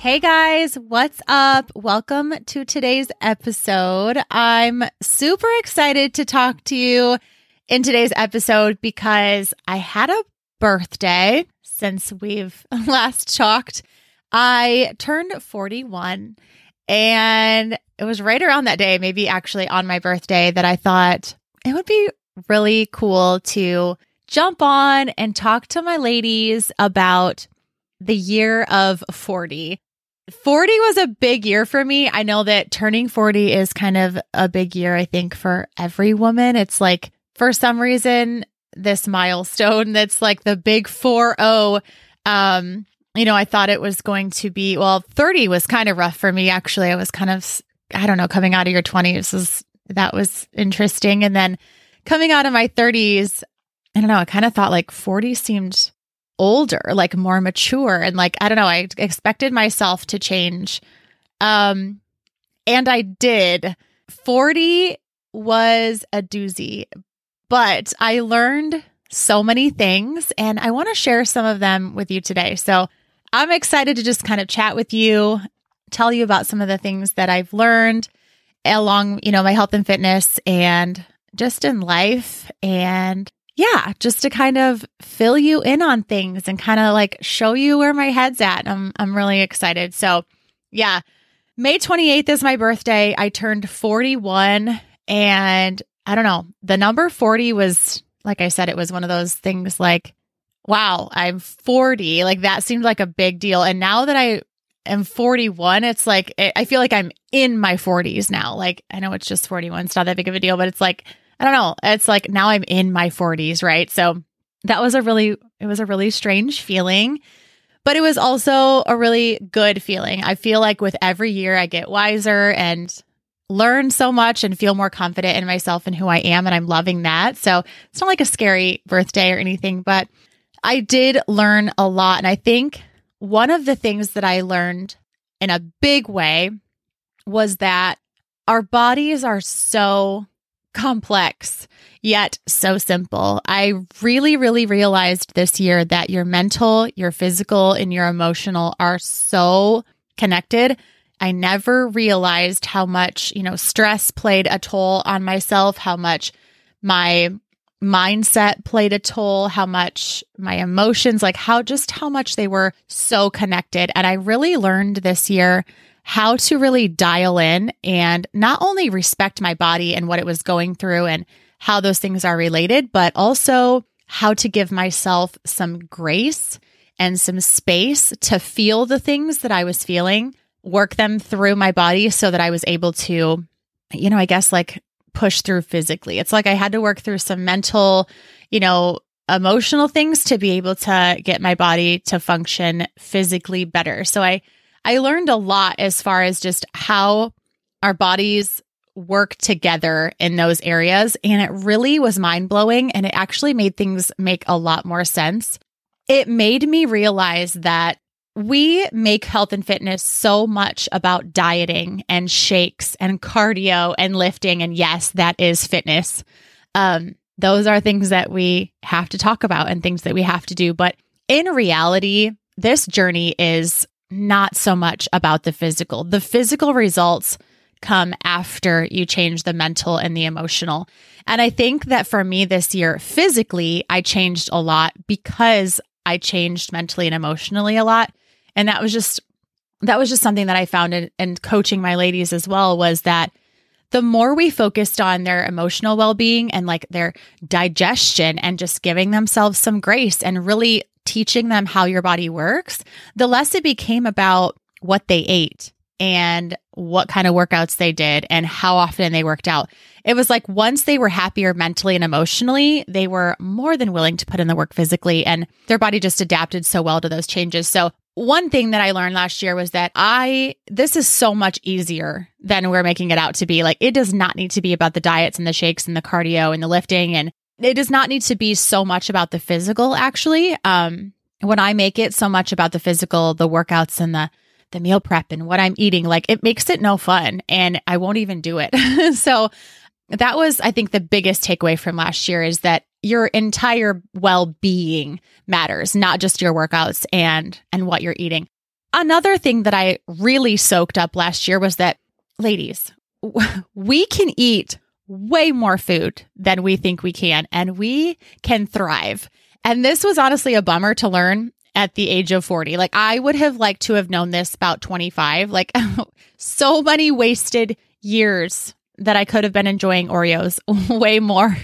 Hey guys, what's up? Welcome to today's episode. I'm super excited to talk to you in today's episode because I had a birthday since we've last talked. I turned 41 and it was right around that day, maybe actually on my birthday, that I thought it would be really cool to jump on and talk to my ladies about the year of 40. 40 was a big year for me. I know that turning 40 is kind of a big year, I think, for every woman. It's like, for some reason, this milestone that's like the big 4 0. Um, you know, I thought it was going to be, well, 30 was kind of rough for me, actually. I was kind of, I don't know, coming out of your 20s was, that was interesting. And then coming out of my 30s, I don't know, I kind of thought like 40 seemed older, like more mature and like I don't know, I expected myself to change. Um and I did. 40 was a doozy, but I learned so many things and I want to share some of them with you today. So, I'm excited to just kind of chat with you, tell you about some of the things that I've learned along, you know, my health and fitness and just in life and yeah, just to kind of fill you in on things and kind of like show you where my head's at. I'm I'm really excited. So, yeah. May 28th is my birthday. I turned 41 and I don't know. The number 40 was like I said it was one of those things like wow, I'm 40. Like that seemed like a big deal. And now that I am 41, it's like I feel like I'm in my 40s now. Like I know it's just 41, it's not that big of a deal, but it's like I don't know. It's like now I'm in my 40s, right? So that was a really, it was a really strange feeling, but it was also a really good feeling. I feel like with every year I get wiser and learn so much and feel more confident in myself and who I am. And I'm loving that. So it's not like a scary birthday or anything, but I did learn a lot. And I think one of the things that I learned in a big way was that our bodies are so complex, yet so simple. I really, really realized this year that your mental, your physical, and your emotional are so connected. I never realized how much, you know, stress played a toll on myself, how much my mindset played a toll, how much my emotions, like how just how much they were so connected. And I really learned this year how to really dial in and not only respect my body and what it was going through and how those things are related, but also how to give myself some grace and some space to feel the things that I was feeling, work them through my body so that I was able to, you know, I guess like push through physically. It's like I had to work through some mental, you know, emotional things to be able to get my body to function physically better. So I I learned a lot as far as just how our bodies work together in those areas. And it really was mind blowing. And it actually made things make a lot more sense. It made me realize that we make health and fitness so much about dieting and shakes and cardio and lifting. And yes, that is fitness. Um, those are things that we have to talk about and things that we have to do. But in reality, this journey is not so much about the physical. The physical results come after you change the mental and the emotional. And I think that for me this year, physically, I changed a lot because I changed mentally and emotionally a lot. And that was just, that was just something that I found in, in coaching my ladies as well was that the more we focused on their emotional well being and like their digestion and just giving themselves some grace and really teaching them how your body works, the less it became about what they ate and what kind of workouts they did and how often they worked out. It was like once they were happier mentally and emotionally, they were more than willing to put in the work physically and their body just adapted so well to those changes. So one thing that I learned last year was that I, this is so much easier than we're making it out to be. Like, it does not need to be about the diets and the shakes and the cardio and the lifting. And it does not need to be so much about the physical, actually. Um, when I make it so much about the physical, the workouts and the, the meal prep and what I'm eating, like it makes it no fun and I won't even do it. so that was, I think, the biggest takeaway from last year is that your entire well-being matters, not just your workouts and and what you're eating. Another thing that I really soaked up last year was that ladies, we can eat way more food than we think we can and we can thrive. And this was honestly a bummer to learn at the age of 40. Like I would have liked to have known this about 25. Like so many wasted years that I could have been enjoying Oreos way more.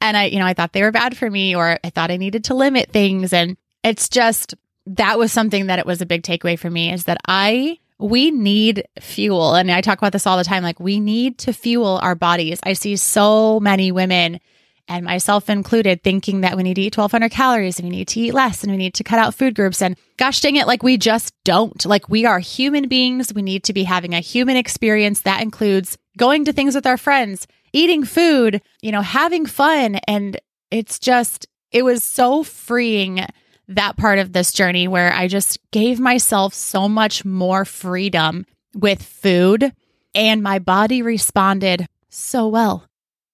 and I, you know, I thought they were bad for me or I thought I needed to limit things. And it's just, that was something that it was a big takeaway for me is that I, we need fuel. And I talk about this all the time. Like we need to fuel our bodies. I see so many women and myself included, thinking that we need to eat 1200 calories and we need to eat less and we need to cut out food groups. And gosh dang it, like we just don't. Like we are human beings. We need to be having a human experience that includes going to things with our friends, eating food, you know, having fun. And it's just, it was so freeing that part of this journey where I just gave myself so much more freedom with food and my body responded so well.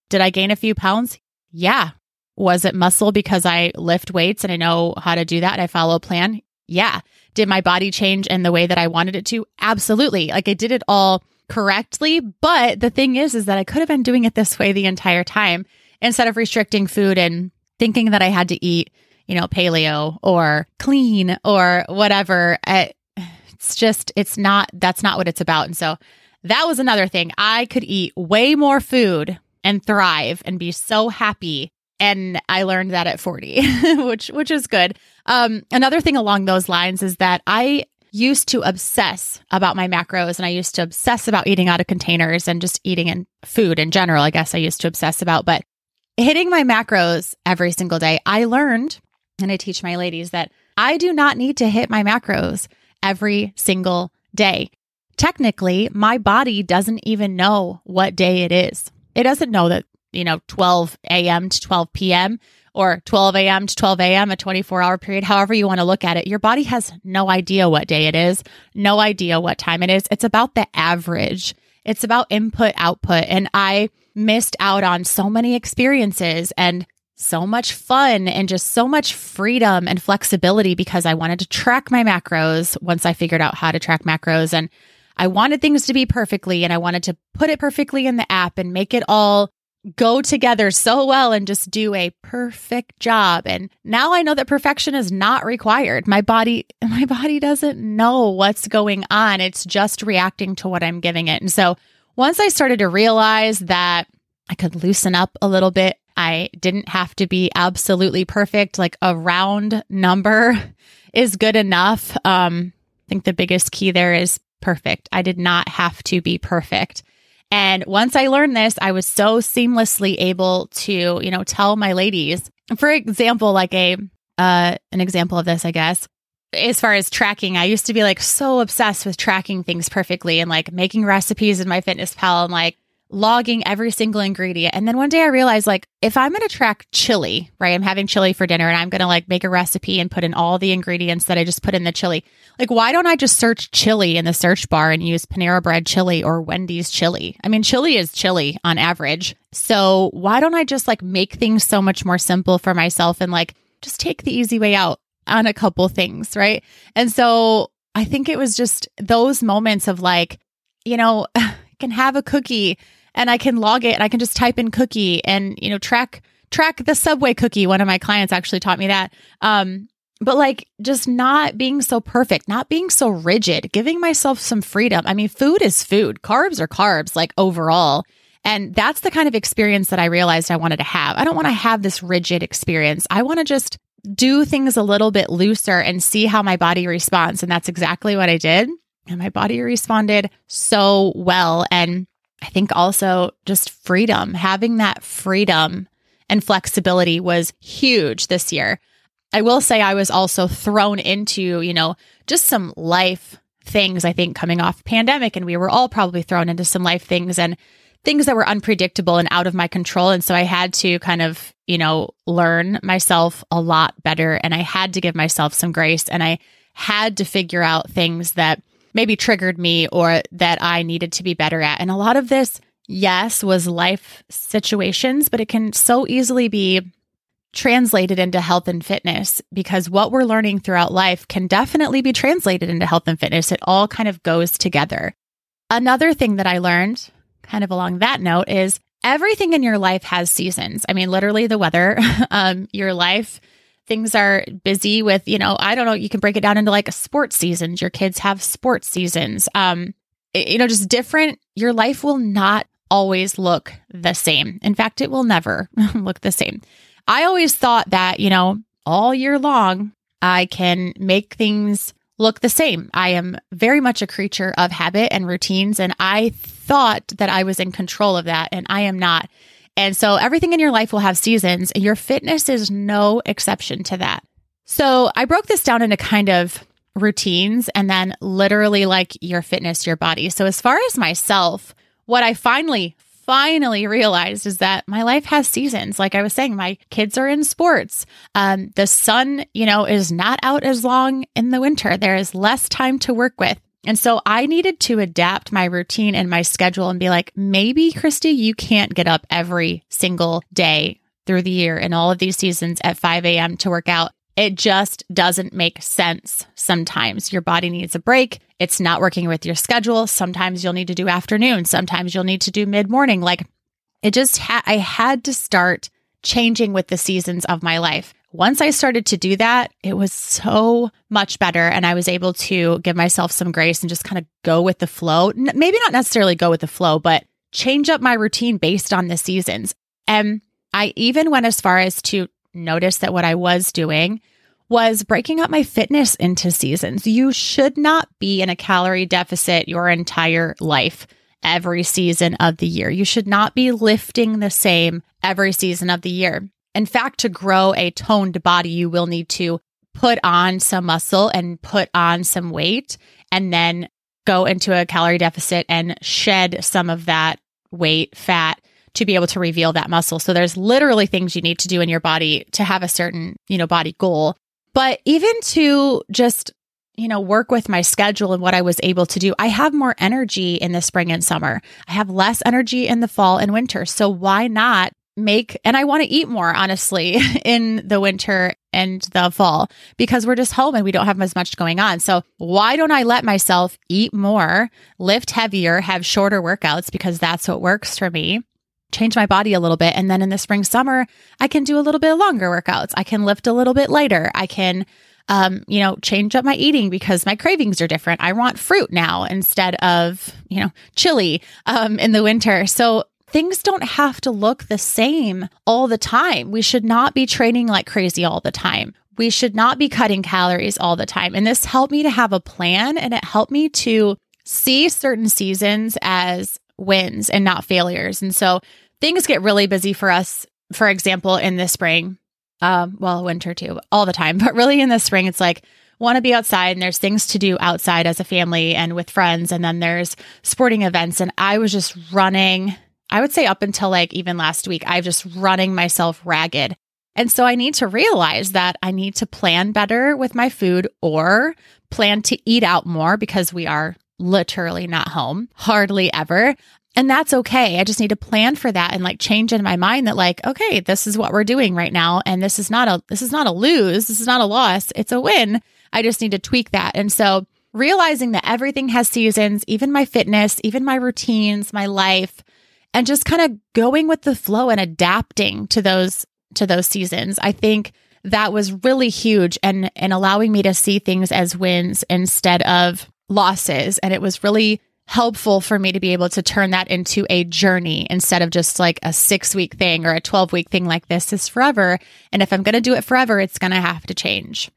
Did I gain a few pounds? Yeah. Was it muscle because I lift weights and I know how to do that and I follow a plan? Yeah. Did my body change in the way that I wanted it to? Absolutely. Like I did it all correctly. But the thing is, is that I could have been doing it this way the entire time instead of restricting food and thinking that I had to eat, you know, paleo or clean or whatever. It's just, it's not, that's not what it's about. And so that was another thing. I could eat way more food and thrive and be so happy. And I learned that at 40, which which is good. Um, another thing along those lines is that I used to obsess about my macros and I used to obsess about eating out of containers and just eating and food in general. I guess I used to obsess about, but hitting my macros every single day, I learned and I teach my ladies that I do not need to hit my macros every single day. Technically, my body doesn't even know what day it is. It doesn't know that, you know, 12 a.m. to 12 p.m. or 12 a.m. to 12 a.m., a 24 hour period, however you want to look at it. Your body has no idea what day it is, no idea what time it is. It's about the average. It's about input output. And I missed out on so many experiences and so much fun and just so much freedom and flexibility because I wanted to track my macros once I figured out how to track macros. And I wanted things to be perfectly and I wanted to put it perfectly in the app and make it all go together so well and just do a perfect job. And now I know that perfection is not required. My body, my body doesn't know what's going on. It's just reacting to what I'm giving it. And so once I started to realize that I could loosen up a little bit, I didn't have to be absolutely perfect. Like a round number is good enough. Um, I think the biggest key there is perfect. I did not have to be perfect. And once I learned this, I was so seamlessly able to, you know, tell my ladies, for example, like a, uh, an example of this, I guess, as far as tracking, I used to be like so obsessed with tracking things perfectly and like making recipes in MyFitnessPal and like logging every single ingredient. And then one day I realized like if I'm going to track chili, right? I'm having chili for dinner and I'm going to like make a recipe and put in all the ingredients that I just put in the chili. Like why don't I just search chili in the search bar and use Panera bread chili or Wendy's chili? I mean, chili is chili on average. So why don't I just like make things so much more simple for myself and like just take the easy way out on a couple things, right? And so I think it was just those moments of like, you know, can have a cookie and I can log it and I can just type in cookie and, you know, track, track the subway cookie. One of my clients actually taught me that. Um, but like just not being so perfect, not being so rigid, giving myself some freedom. I mean, food is food, carbs are carbs, like overall. And that's the kind of experience that I realized I wanted to have. I don't want to have this rigid experience. I want to just do things a little bit looser and see how my body responds. And that's exactly what I did. And my body responded so well. And I think also just freedom, having that freedom and flexibility was huge this year. I will say I was also thrown into, you know, just some life things, I think, coming off pandemic. And we were all probably thrown into some life things and things that were unpredictable and out of my control. And so I had to kind of, you know, learn myself a lot better. And I had to give myself some grace. And I had to figure out things that maybe triggered me or that I needed to be better at. And a lot of this, yes, was life situations, but it can so easily be translated into health and fitness because what we're learning throughout life can definitely be translated into health and fitness. It all kind of goes together. Another thing that I learned, kind of along that note, is everything in your life has seasons. I mean, literally the weather, um, your life, things are busy with, you know, I don't know, you can break it down into like a sports seasons. Your kids have sports seasons. Um, you know, just different, your life will not always look the same. In fact, it will never look the same. I always thought that, you know, all year long, I can make things look the same. I am very much a creature of habit and routines. And I thought that I was in control of that, and I am not. And so everything in your life will have seasons. and Your fitness is no exception to that. So I broke this down into kind of routines and then literally like your fitness, your body. So as far as myself, what I finally finally realized is that my life has seasons. Like I was saying, my kids are in sports. Um, the sun, you know, is not out as long in the winter. There is less time to work with. And so I needed to adapt my routine and my schedule and be like, maybe, Kristy, you can't get up every single day through the year in all of these seasons at 5 a.m. to work out. It just doesn't make sense sometimes. Your body needs a break. It's not working with your schedule. Sometimes you'll need to do afternoon. Sometimes you'll need to do mid morning. Like it just, ha- I had to start changing with the seasons of my life. Once I started to do that, it was so much better. And I was able to give myself some grace and just kind of go with the flow. Maybe not necessarily go with the flow, but change up my routine based on the seasons. And I even went as far as to notice that what I was doing was breaking up my fitness into seasons. You should not be in a calorie deficit your entire life every season of the year. You should not be lifting the same every season of the year. In fact, to grow a toned body, you will need to put on some muscle and put on some weight and then go into a calorie deficit and shed some of that weight, fat, to be able to reveal that muscle. So there's literally things you need to do in your body to have a certain, you know, body goal. But even to just, you know, work with my schedule and what I was able to do, I have more energy in the spring and summer. I have less energy in the fall and winter. So why not make, and I want to eat more, honestly, in the winter and the fall because we're just home and we don't have as much going on. So why don't I let myself eat more, lift heavier, have shorter workouts because that's what works for me change my body a little bit. And then in the spring, summer, I can do a little bit longer workouts. I can lift a little bit lighter. I can, um, you know, change up my eating because my cravings are different. I want fruit now instead of, you know, chili um, in the winter. So things don't have to look the same all the time. We should not be training like crazy all the time. We should not be cutting calories all the time. And this helped me to have a plan and it helped me to see certain seasons as wins and not failures. And so things get really busy for us, for example, in the spring, um, well, winter too, all the time, but really in the spring, it's like, want to be outside and there's things to do outside as a family and with friends. And then there's sporting events. And I was just running, I would say up until like even last week, I was just running myself ragged. And so I need to realize that I need to plan better with my food or plan to eat out more because we are literally not home, hardly ever. And that's okay. I just need to plan for that and like change in my mind that like, okay, this is what we're doing right now. And this is not a, this is not a lose. This is not a loss. It's a win. I just need to tweak that. And so realizing that everything has seasons, even my fitness, even my routines, my life, and just kind of going with the flow and adapting to those, to those seasons. I think that was really huge and, and allowing me to see things as wins instead of losses. And it was really helpful for me to be able to turn that into a journey instead of just like a six week thing or a 12 week thing like this is forever. And if I'm going to do it forever, it's going to have to change.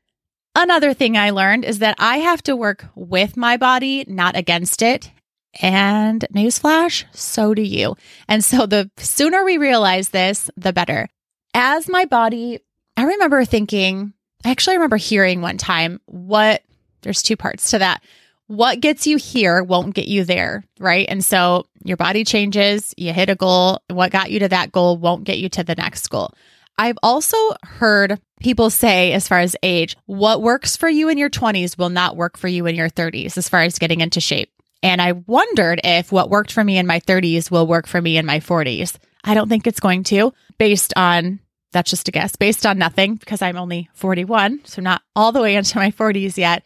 Another thing I learned is that I have to work with my body, not against it. And newsflash, so do you. And so the sooner we realize this, the better. As my body, I remember thinking I actually remember hearing one time what there's two parts to that. What gets you here won't get you there, right? And so your body changes, you hit a goal. What got you to that goal won't get you to the next goal. I've also heard people say, as far as age, what works for you in your 20s will not work for you in your 30s, as far as getting into shape. And I wondered if what worked for me in my 30s will work for me in my 40s. I don't think it's going to, based on that's just a guess, based on nothing, because I'm only 41, so not all the way into my 40s yet.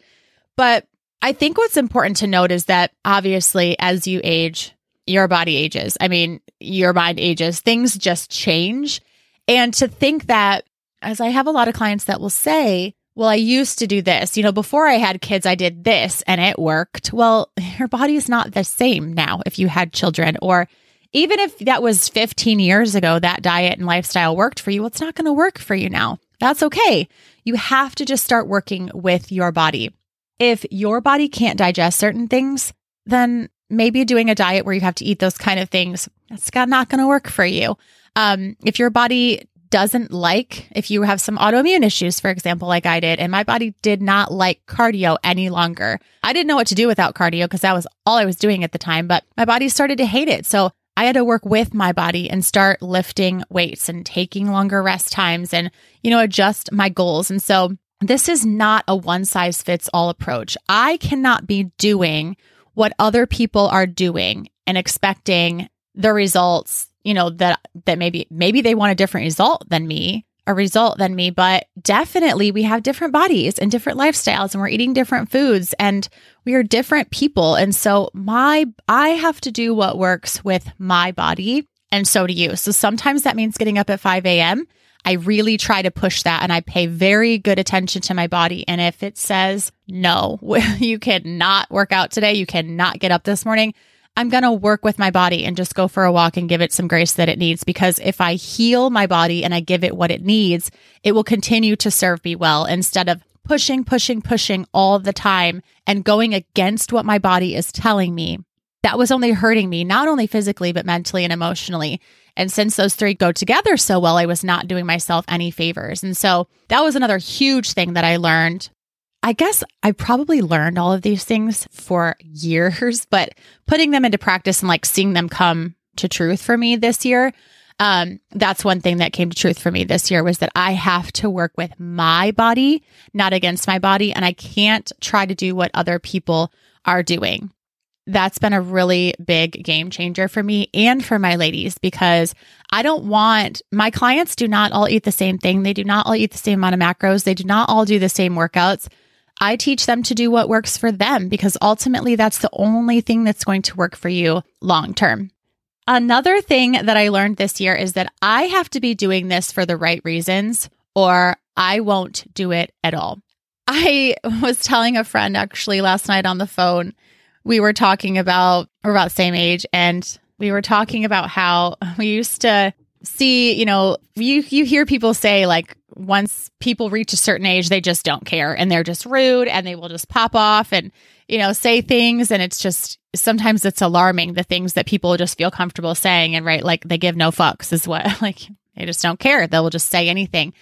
But I think what's important to note is that obviously, as you age, your body ages. I mean, your mind ages, things just change. And to think that, as I have a lot of clients that will say, well, I used to do this. You know, before I had kids, I did this and it worked. Well, your body is not the same now if you had children, or even if that was 15 years ago, that diet and lifestyle worked for you, well, it's not going to work for you now. That's okay. You have to just start working with your body. If your body can't digest certain things, then maybe doing a diet where you have to eat those kind of things, that's not going to work for you. Um, if your body doesn't like, if you have some autoimmune issues, for example, like I did, and my body did not like cardio any longer. I didn't know what to do without cardio because that was all I was doing at the time, but my body started to hate it. So I had to work with my body and start lifting weights and taking longer rest times and, you know, adjust my goals. And so this is not a one size fits all approach. I cannot be doing what other people are doing and expecting the results you know that that maybe maybe they want a different result than me a result than me but definitely we have different bodies and different lifestyles and we're eating different foods and we are different people. And so my i have to do what works with my body and so do you. So sometimes that means getting up at 5 a.m i really try to push that and i pay very good attention to my body. And if it says no you cannot work out today. You cannot get up this morning I'm going to work with my body and just go for a walk and give it some grace that it needs. Because if I heal my body and I give it what it needs, it will continue to serve me well instead of pushing, pushing, pushing all the time and going against what my body is telling me. That was only hurting me, not only physically, but mentally and emotionally. And since those three go together so well, I was not doing myself any favors. And so that was another huge thing that I learned I guess I probably learned all of these things for years, but putting them into practice and like seeing them come to truth for me this year, um, that's one thing that came to truth for me this year was that I have to work with my body, not against my body. And I can't try to do what other people are doing. That's been a really big game changer for me and for my ladies because I don't want my clients do not all eat the same thing. They do not all eat the same amount of macros. They do not all do the same workouts. I teach them to do what works for them because ultimately that's the only thing that's going to work for you long term. Another thing that I learned this year is that I have to be doing this for the right reasons or I won't do it at all. I was telling a friend actually last night on the phone, we were talking about, we're about same age, and we were talking about how we used to see, you know, you you hear people say like once people reach a certain age, they just don't care and they're just rude and they will just pop off and you know say things and it's just sometimes it's alarming the things that people just feel comfortable saying and right like they give no fucks is what like they just don't care. They'll just say anything.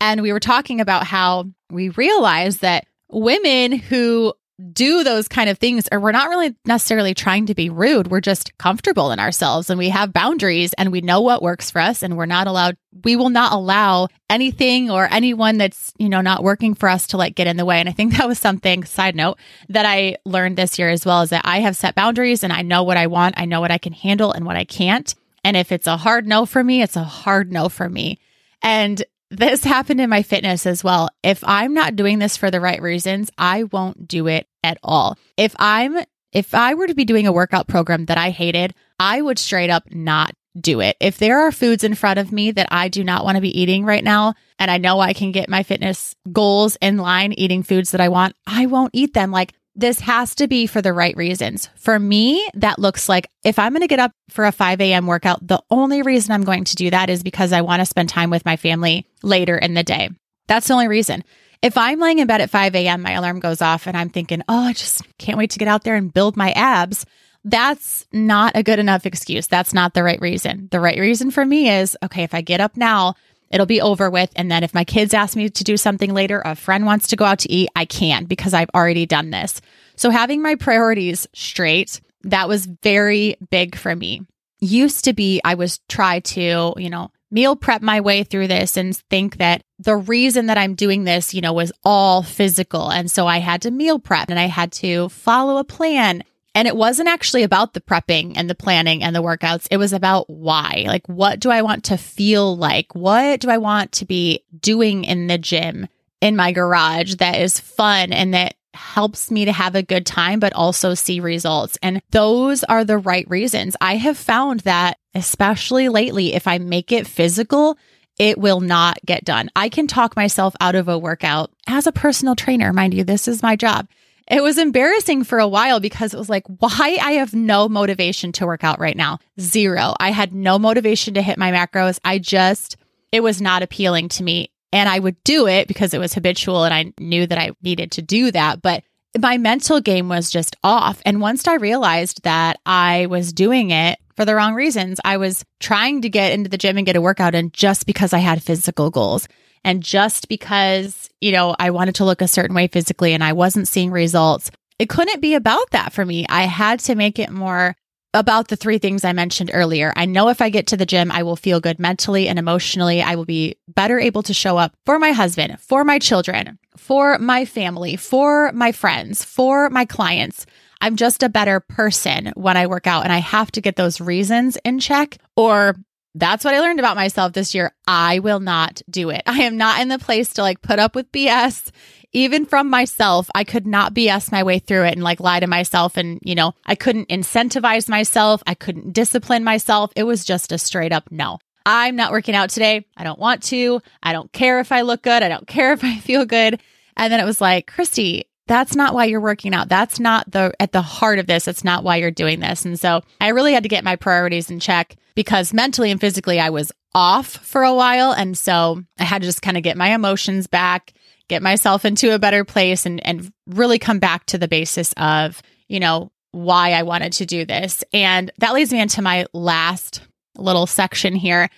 And we were talking about how we realize that women who do those kind of things or we're not really necessarily trying to be rude. We're just comfortable in ourselves and we have boundaries and we know what works for us and we're not allowed we will not allow anything or anyone that's you know not working for us to like get in the way. And i think that was something side note that i learned this year as well is that i have set boundaries and i know what i want i know what i can handle and what i can't. And if it's a hard no for me it's a hard no for me. And this happened in my fitness as well. If I'm not doing this for the right reasons, I won't do it at all. If I'm if I were to be doing a workout program that I hated, I would straight up not do it. If there are foods in front of me that I do not want to be eating right now, and I know I can get my fitness goals in line eating foods that I want, I won't eat them. Like this has to be for the right reasons. For me, that looks like if I'm going to get up for a 5 a.m. workout, the only reason I'm going to do that is because I want to spend time with my family later in the day. That's the only reason. If I'm laying in bed at 5 a.m., my alarm goes off and I'm thinking, oh, I just can't wait to get out there and build my abs. That's not a good enough excuse. That's not the right reason. The right reason for me is okay, if I get up now, it'll be over with. And then if my kids ask me to do something later, a friend wants to go out to eat, I can because I've already done this. So having my priorities straight, that was very big for me. Used to be, I was try to, you know, meal prep my way through this and think that the reason that I'm doing this, you know, was all physical. And so I had to meal prep and I had to follow a plan. And it wasn't actually about the prepping and the planning and the workouts. It was about why. Like, what do I want to feel like? What do I want to be doing in the gym, in my garage that is fun and that helps me to have a good time, but also see results. And those are the right reasons. I have found that, especially lately, if I make it physical, it will not get done. I can talk myself out of a workout as a personal trainer. Mind you, this is my job. It was embarrassing for a while because it was like, why I have no motivation to work out right now. Zero. I had no motivation to hit my macros. I just, it was not appealing to me. And I would do it because it was habitual and I knew that I needed to do that. But my mental game was just off. And once I realized that I was doing it for the wrong reasons, I was trying to get into the gym and get a workout in just because I had physical goals. And just because, you know, I wanted to look a certain way physically and I wasn't seeing results, it couldn't be about that for me. I had to make it more about the three things I mentioned earlier. I know if I get to the gym, I will feel good mentally and emotionally. I will be better able to show up for my husband, for my children, for my family, for my friends, for my clients. I'm just a better person when I work out and I have to get those reasons in check or that's what I learned about myself this year. I will not do it. I am not in the place to like put up with BS. Even from myself, I could not BS my way through it and like lie to myself. And, you know, I couldn't incentivize myself. I couldn't discipline myself. It was just a straight up no. I'm not working out today. I don't want to. I don't care if I look good. I don't care if I feel good. And then it was like, Kristy, that's not why you're working out. That's not the at the heart of this. It's not why you're doing this. And so I really had to get my priorities in check because mentally and physically I was off for a while. And so I had to just kind of get my emotions back, get myself into a better place and and really come back to the basis of, you know, why I wanted to do this. And that leads me into my last little section here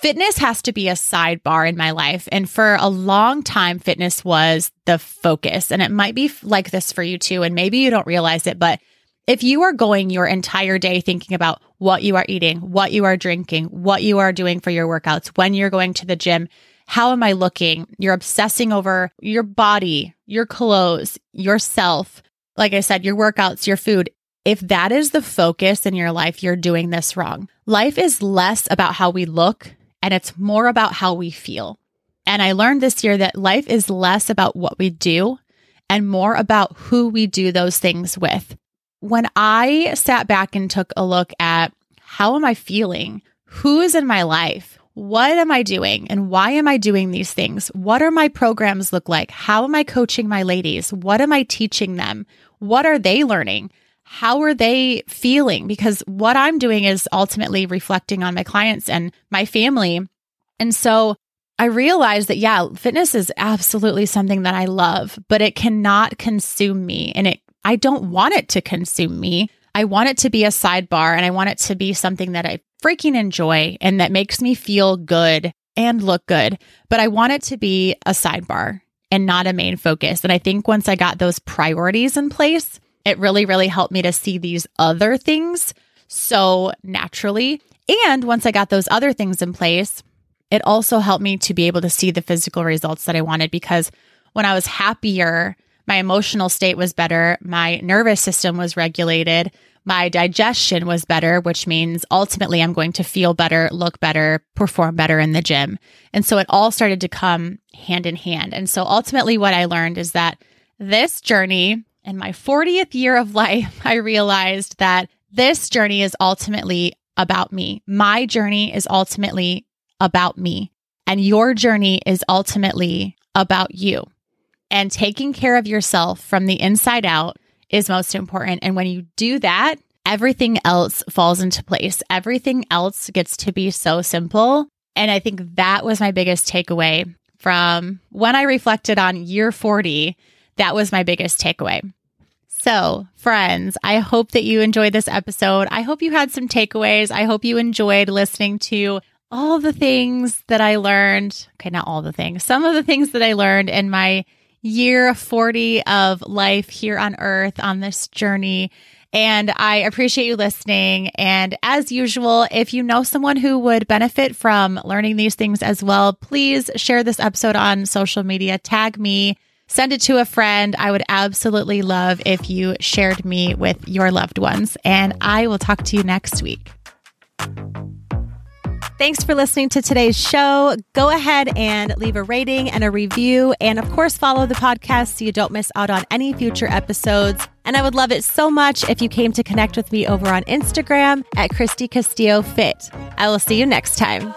fitness has to be a sidebar in my life. And for a long time, fitness was the focus. And it might be like this for you too. And maybe you don't realize it, but if you are going your entire day thinking about what you are eating, what you are drinking, what you are doing for your workouts, when you're going to the gym, how am I looking? You're obsessing over your body, your clothes, yourself. Like I said, your workouts, your food. If that is the focus in your life, you're doing this wrong. Life is less about how we look and it's more about how we feel. And I learned this year that life is less about what we do and more about who we do those things with. When I sat back and took a look at how am I feeling? Who is in my life? What am I doing? And why am I doing these things? What are my programs look like? How am I coaching my ladies? What am I teaching them? What are they learning? How are they feeling? Because what I'm doing is ultimately reflecting on my clients and my family. And so I realized that, yeah, fitness is absolutely something that I love, but it cannot consume me. And it, I don't want it to consume me. I want it to be a sidebar and I want it to be something that I freaking enjoy and that makes me feel good and look good. But I want it to be a sidebar and not a main focus. And I think once I got those priorities in place, it really, really helped me to see these other things so naturally. And once I got those other things in place, it also helped me to be able to see the physical results that I wanted because when I was happier, my emotional state was better, my nervous system was regulated, my digestion was better, which means ultimately I'm going to feel better, look better, perform better in the gym. And so it all started to come hand in hand. And so ultimately, what I learned is that this journey in my 40th year of life, I realized that this journey is ultimately about me. My journey is ultimately about me. And your journey is ultimately about you. And taking care of yourself from the inside out is most important. And when you do that, everything else falls into place. Everything else gets to be so simple. And I think that was my biggest takeaway from when I reflected on year 40. That was my biggest takeaway. So, friends, I hope that you enjoyed this episode. I hope you had some takeaways. I hope you enjoyed listening to all the things that I learned. Okay, not all the things, some of the things that I learned in my year 40 of life here on earth on this journey. And I appreciate you listening. And as usual, if you know someone who would benefit from learning these things as well, please share this episode on social media, tag me, send it to a friend. I would absolutely love if you shared me with your loved ones. And I will talk to you next week. Thanks for listening to today's show. Go ahead and leave a rating and a review. And of course, follow the podcast so you don't miss out on any future episodes. And I would love it so much if you came to connect with me over on Instagram at Kristy Castillo Fit. I will see you next time.